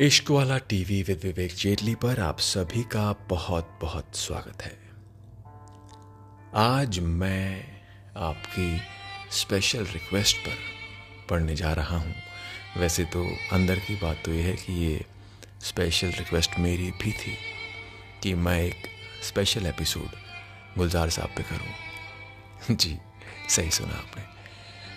इश्क वाला TV with विवेक जेटली पर आप सभी का बहुत बहुत स्वागत है। आज मैं आपकी स्पेशल रिक्वेस्ट पर पढ़ने जा रहा हूँ। वैसे तो अंदर की बात तो यह है कि ये स्पेशल रिक्वेस्ट मेरी भी थी कि मैं एक स्पेशल एपिसोड गुलजार साहब पे करूँ। जी, सही सुना आपने।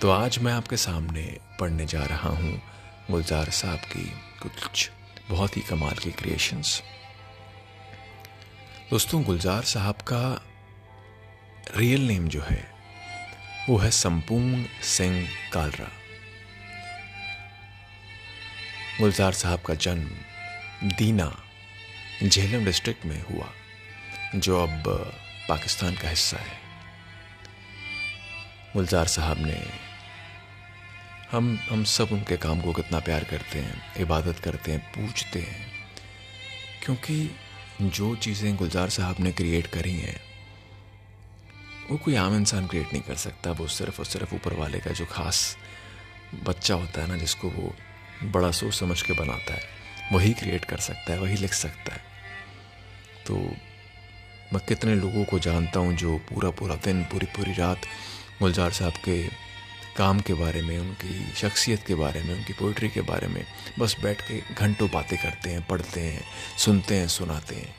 तो आज मैं आपके सामने पढ़ने जा रहा हूँ गुलजार साहब की कुछ बहुत ही कमाल के क्रिएशंस दोस्तों, गुलजार साहब का रियल नेम जो है, वो है संपूर्ण सिंह कालरा। गुलजार साहब का जन्म दीना, झेलम डिस्ट्रिक्ट में हुआ, जो अब, पाकिस्तान का हिस्सा है। गुलजार साहब ने हम हम सब उनके काम को कितना प्यार करते हैं, इबादत करते हैं पूछते हैं। क्योंकि जो चीज़ें गुलजार साहब ने क्रिएट करी हैं, वो कोई आम इंसान क्रिएट नहीं कर सकता। वो सिर्फ़ और सिर्फ़ ऊपर वाले का जो खास बच्चा होता है ना, जिसको वो बड़ा सोच समझ के बनाता है, वही क्रिएट कर सकता है, वही लिख सकता है। तो मैं कितने लोगों को जानता हूँ जो पूरा पूरा दिन, पूरी पूरी रात गुलजार साहब के काम के बारे में उनकी शख्सियत के बारे में उनकी पोइट्री के बारे में बस बैठ के घंटों बातें करते हैं पढ़ते हैं सुनते हैं सुनाते हैं।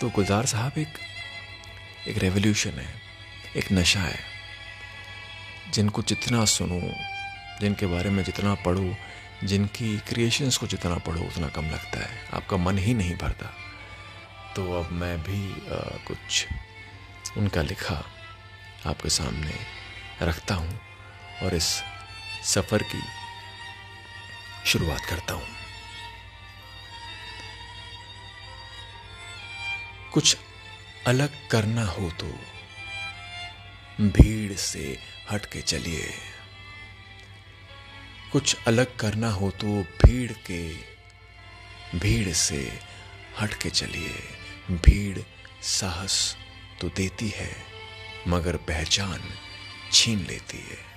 तो गुलजार साहब एक एक रेवोल्यूशन है एक नशा है जिनको जितना सुनो जिनके बारे में जितना पढ़ो जिनकी क्रिएशंस को जितना पढ़ो उतना कम लगता है आपका मन ही नहीं भरता। तो अब मैं भी आ, कुछ उनका लिखा आपके सामने रखता हूँ। और इस सफ़र की शुरुआत करता हूँ। कुछ अलग करना हो तो भीड़ से हट के चलिए। कुछ अलग करना हो तो भीड़ के, भीड़ से हट के चलिए। भीड़ साहस तो देती है, मगर पहचान छीन लेती है।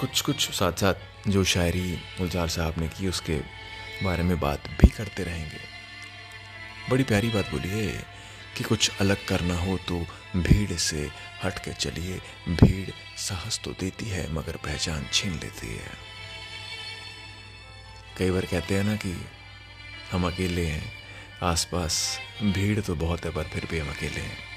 कुछ कुछ साथ साथ जो शायरी गुलजार साहब ने की, उसके बारे में बात भी करते रहेंगे। बड़ी प्यारी बात बोलिए कि कुछ अलग करना हो तो भीड़ से हट के चलिए। भीड़ साहस तो देती है, मगर पहचान छीन लेती है। कई बार कहते हैं ना कि हम अकेले हैं, आसपास भीड़ तो बहुत है, पर फिर भी हम अकेले हैं।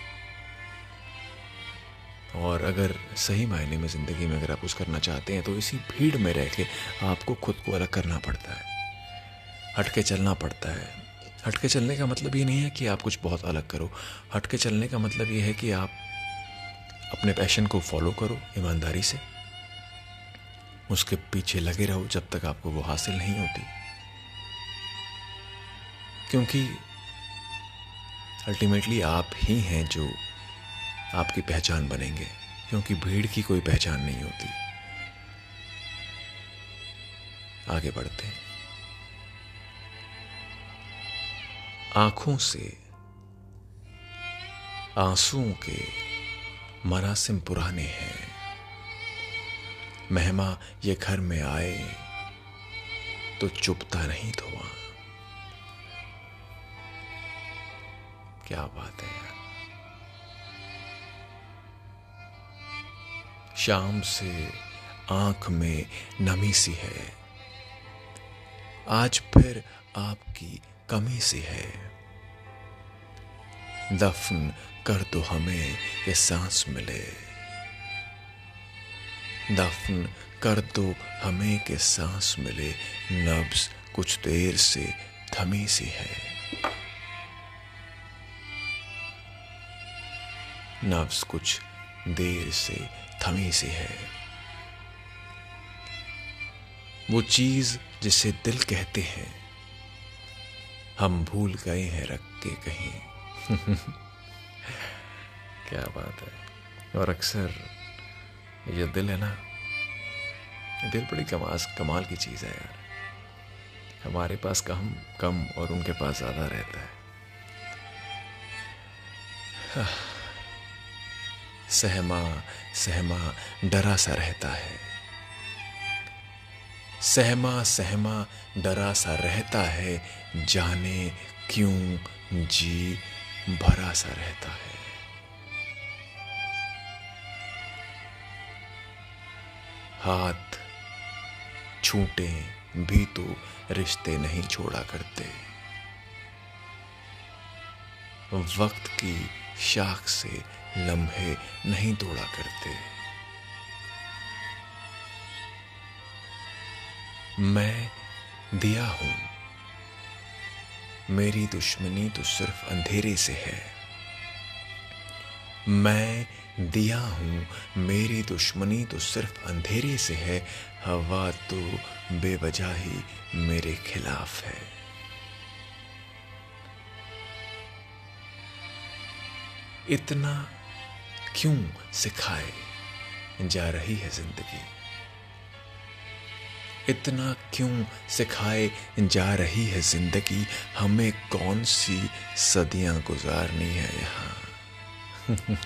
और अगर सही मायने में ज़िंदगी में अगर आप कुछ करना चाहते हैं तो इसी भीड़ में रह के आपको खुद को अलग करना पड़ता है। हटके चलना पड़ता है। हटके चलने का मतलब ये नहीं है कि आप कुछ बहुत अलग करो। हटके चलने का मतलब ये है कि आप अपने पैशन को फॉलो करो ईमानदारी से। उसके पीछे लगे रहो जब तक आपको वो हासिल नहीं होती। क्योंकि अल्टीमेटली आप ही हैं जो आपकी पहचान बनेंगे, क्योंकि भीड़ की कोई पहचान नहीं होती। आगे बढ़ते हैं। आँखों से, आंसुओं के मरासिम पुराने हैं। मेहमा, ये घर में आए तो चुपता नहीं धुआँ। क्या बात है। शाम से आँख में नमी सी है। आज फिर आपकी कमी सी है। दफन कर दो हमें, ये सांस मिले। दफन कर दो हमें के सांस मिले। नब्ज कुछ देर से थमी सी है। नब्ज कुछ देर से थमी सी है। वो चीज़ जिसे दिल कहते हैं, हम भूल गए हैं रख के कहीं। क्या बात है। और अक्सर ये दिल है ना, दिल बड़ी कमाल कमाल की चीज़ है यार। हमारे पास कम कम और उनके पास ज़्यादा रहता है। सहमा सहमा, डरा सा रहता है। सहमा सहमा, डरा सा रहता है, जाने क्यों जी भरा सा रहता है। हाथ छूटे भी तो रिश्ते नहीं छोड़ा करते। वक्त की शाख से लम्हे नहीं तोड़ा करते। मैं दिया हूँ। मेरी दुश्मनी तो सिर्फ़ अंधेरे से है। मैं दिया हूँ। मेरी दुश्मनी तो सिर्फ़ अंधेरे से है। हवा तो बेवजह ही मेरे खिलाफ है। इतना क्यों सिखाए जा रही है ज़िंदगी? इतना क्यों सिखाए जा रही है ज़िंदगी? हमें कौन सी सदियाँ गुजारनी है यहाँ?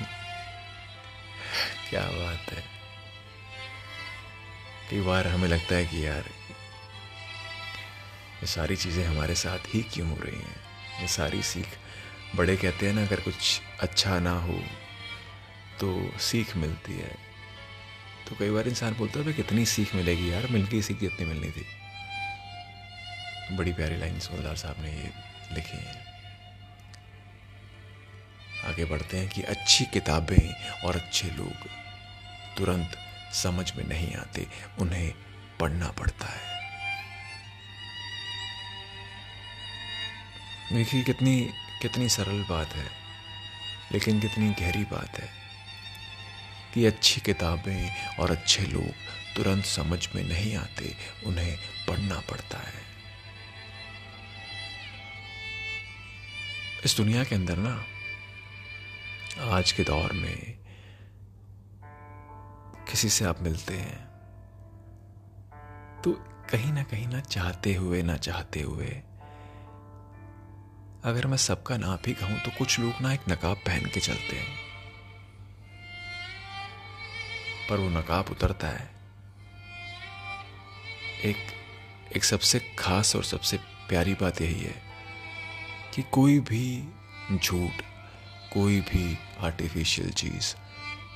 क्या बात है। कई बार हमें लगता है कि यार, ये सारी चीज़ें हमारे साथ ही क्यों हो रही हैं? ये सारी सीख, बड़े कहते हैं ना, अगर कुछ अच्छा ना हो तो सीख मिलती है। तो कई बार इंसान बोलता है भाई कितनी सीख मिलेगी यार, मिलके सीख जितनी मिलनी थी। बड़ी प्यारी लाइन सोलदार साहब ने ये लिखी है। आगे बढ़ते हैं कि अच्छी किताबें और अच्छे लोग तुरंत समझ में नहीं आते, उन्हें पढ़ना पड़ता है। देखिए, कितनी कितनी सरल बात है, लेकिन कितनी गहरी बात है। कि अच्छी किताबें और अच्छे लोग तुरंत समझ में नहीं आते, उन्हें पढ़ना पड़ता है। इस दुनिया के अंदर ना, आज के दौर में किसी से आप मिलते हैं तो कहीं ना कहीं ना चाहते हुए, ना चाहते हुए, अगर मैं सबका नाप ही कहूँ तो कुछ लोग ना एक नकाब पहन के चलते हैं। पर वो नकाब उतरता है। एक एक सबसे खास और सबसे प्यारी बात यही है कि कोई भी झूठ, कोई भी आर्टिफिशियल चीज़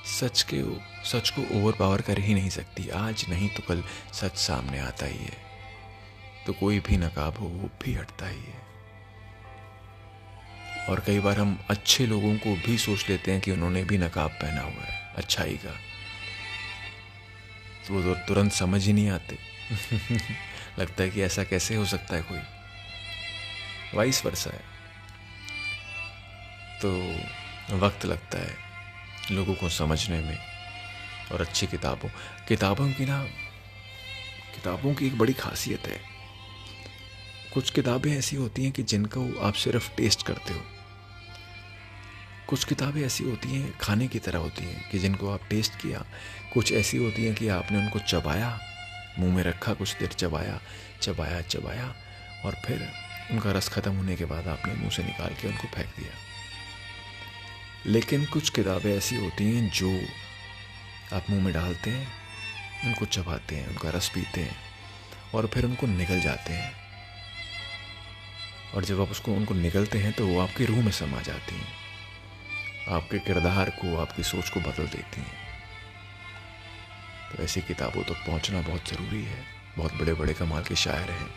सच के, सच को ओवर पावर कर ही नहीं सकती। आज नहीं तो कल सच सामने आता ही है। तो कोई भी नकाब हो, वो भी हटता ही है। और कई बार हम अच्छे लोगों को भी सोच लेते हैं कि उन्होंने भी नकाब पहना हुआ है, अच्छाई का। तो तुरंत समझ ही नहीं आते। लगता है कि ऐसा कैसे हो सकता है कोई। वाइस वर्षा है। तो वक्त लगता है लोगों को समझने में और अच्छी किताबों किताबों की ना, किताबों की एक बड़ी खासियत है। कुछ किताबें ऐसी होती हैं कि जिनको आप सिर्फ़ टेस्ट करते हो। कुछ किताबें ऐसी होती हैं, खाने की तरह होती हैं, कि जिनको आप टेस्ट किया। कुछ ऐसी होती हैं कि आपने उनको चबाया, मुँह में रखा, कुछ देर चबाया चबाया चबाया, और फिर उनका रस ख़त्म होने के बाद आपने मुँह से निकाल के उनको फेंक दिया। लेकिन कुछ किताबें ऐसी होती हैं जो आप मुँह में डालते हैं, उनको चबाते हैं, उनका रस पीते हैं, और फिर उनको निकल जाते हैं। और जब आप उसको, उनको निकलते हैं तो वो आपकी रूह में समा जाती हैं। आपके किरदार को, आपकी सोच को बदल देती हैं। तो ऐसी किताबों तक तो पहुँचना बहुत ज़रूरी है। बहुत बड़े बड़े कमाल के शायर हैं।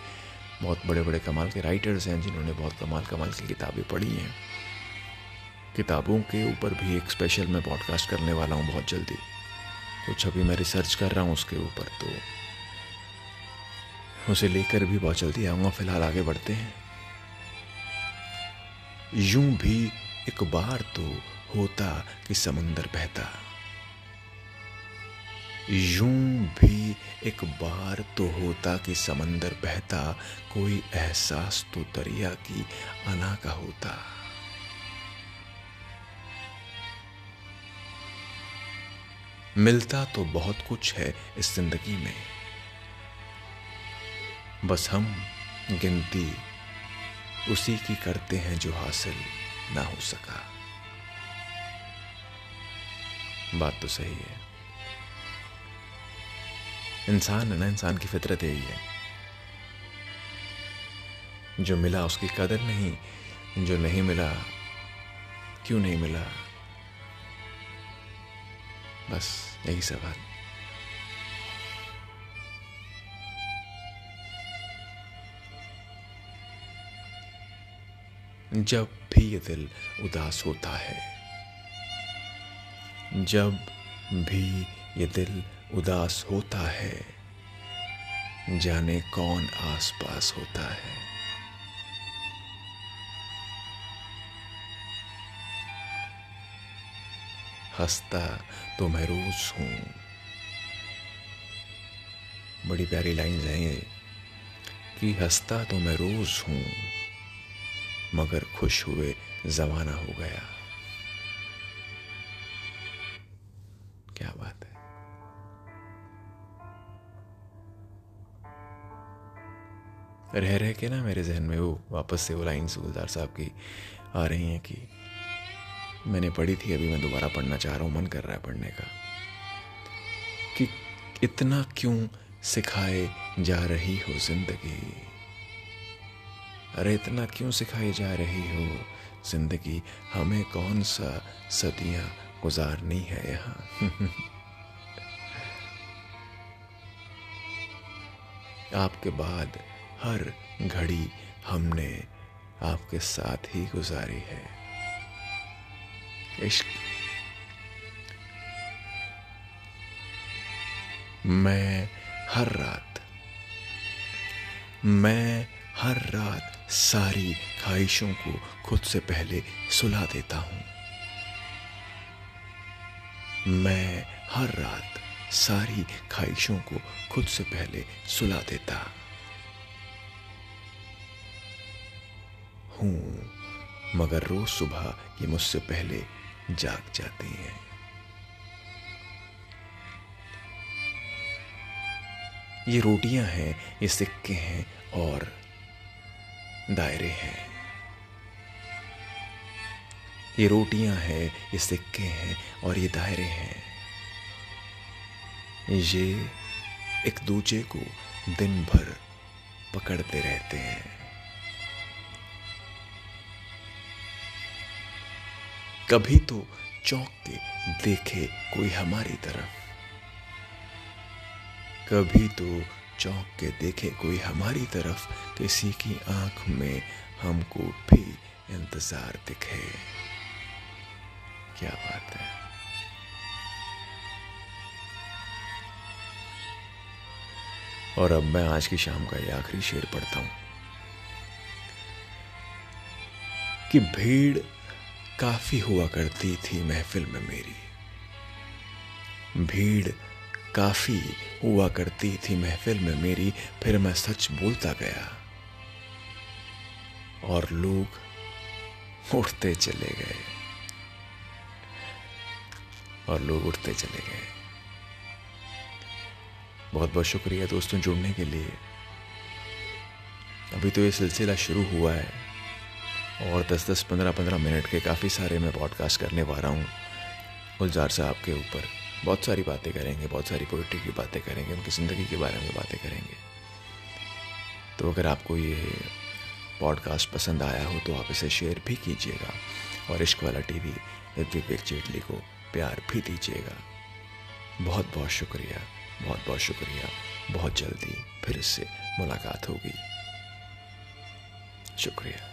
बहुत बड़े बड़े कमाल के राइटर्स हैं जिन्होंने बहुत कमाल कमाल की किताबें पढ़ी हैं। किताबों के ऊपर भी एक स्पेशल मैं पॉडकास्ट करने वाला हूँ बहुत जल्दी। कुछ अभी मैं रिसर्च कर रहा हूँ उसके ऊपर तो उसे लेकर भी बहुत जल्दी आऊँगा, फ़िलहाल आगे बढ़ते हैं। यूँ भी एक बार तो होता कि समंदर बहता। यूँ भी एक बार तो होता कि समंदर बहता, कोई एहसास तो दरिया की अना का होता। मिलता तो बहुत कुछ है इस ज़िंदगी में। बस हम गिनती उसी की करते हैं जो हासिल। ना हो सका। बात तो सही है। इंसान है ना, इंसान की फितरत यही है। जो मिला उसकी कदर नहीं, जो नहीं मिला, क्यों नहीं मिला? बस यही सवाल। जब भी ये दिल उदास होता है, जब भी ये दिल उदास होता है, जाने कौन आसपास होता है। हंसता तो मैं रोज हूँ। बड़ी प्यारी लाइन है कि हंसता तो मैं रोज हूँ। मगर खुश हुए जमाना हो गया। क्या बात है? रह रह के ना मेरे जहन में वो वापस से वो लाइन गुलजार साहब की आ रही हैं कि मैंने पढ़ी थी, अभी मैं दोबारा पढ़ना चाह रहा हूँ, मन कर रहा है पढ़ने का। कि इतना क्यों सिखाए जा रही हो ज़िंदगी? अरे इतना क्यों सिखाई जा रही हो? ज़िंदगी हमें कौन सा सदियाँ गुजारनी है यहाँ? आपके बाद हर घड़ी हमने आपके साथ ही गुजारी है। इश्क। मैं हर रात, मैं हर रात सारी ख्वाहिशों को खुद से पहले सुला देता हूँ। मैं हर रात सारी ख्वाहिशों को खुद से पहले सुला देता हूँ, मगर रोज सुबह ये मुझसे पहले जाग जाती हैं। ये रोटियाँ हैं, ये सिक्के हैं और दायरे हैं। ये रोटियाँ हैं, ये सिक्के हैं और ये दायरे हैं। ये एक दूजे को दिन भर पकड़ते रहते हैं। कभी तो चौंक के देखे कोई हमारी तरफ़। कभी तो चौंक के देखे कोई हमारी तरफ़, किसी की आँख में हमको भी इंतज़ार दिखे। क्या बात है? और अब मैं आज की शाम का ये आखिरी शेर पढ़ता हूँ। कि भीड़ काफ़ी हुआ करती थी महफिल में मेरी। भीड़ काफ़ी हुआ करती थी महफिल में मेरी, फिर मैं सच बोलता गया। और लोग उठते चले गए। और लोग उठते चले गए। बहुत बहुत शुक्रिया दोस्तों जुड़ने के लिए। अभी तो ये सिलसिला शुरू हुआ है। और 10-10 15-15 मिनट के काफ़ी सारे मैं पॉडकास्ट करने वाला हूँ। गुलजार साहब के ऊपर। बहुत सारी बातें करेंगे, बहुत सारी पोइट्री की बातें करेंगे, उनकी ज़िंदगी के बारे में बातें करेंगे। तो अगर आपको ये पॉडकास्ट पसंद आया हो तो आप इसे शेयर भी कीजिएगा और इश्क वाला टीवी विवेक जेटली को प्यार भी दीजिएगा। बहुत बहुत शुक्रिया, बहुत बहुत शुक्रिया, बहुत जल्दी फिर इससे मुलाकात होगी। शुक्रिया।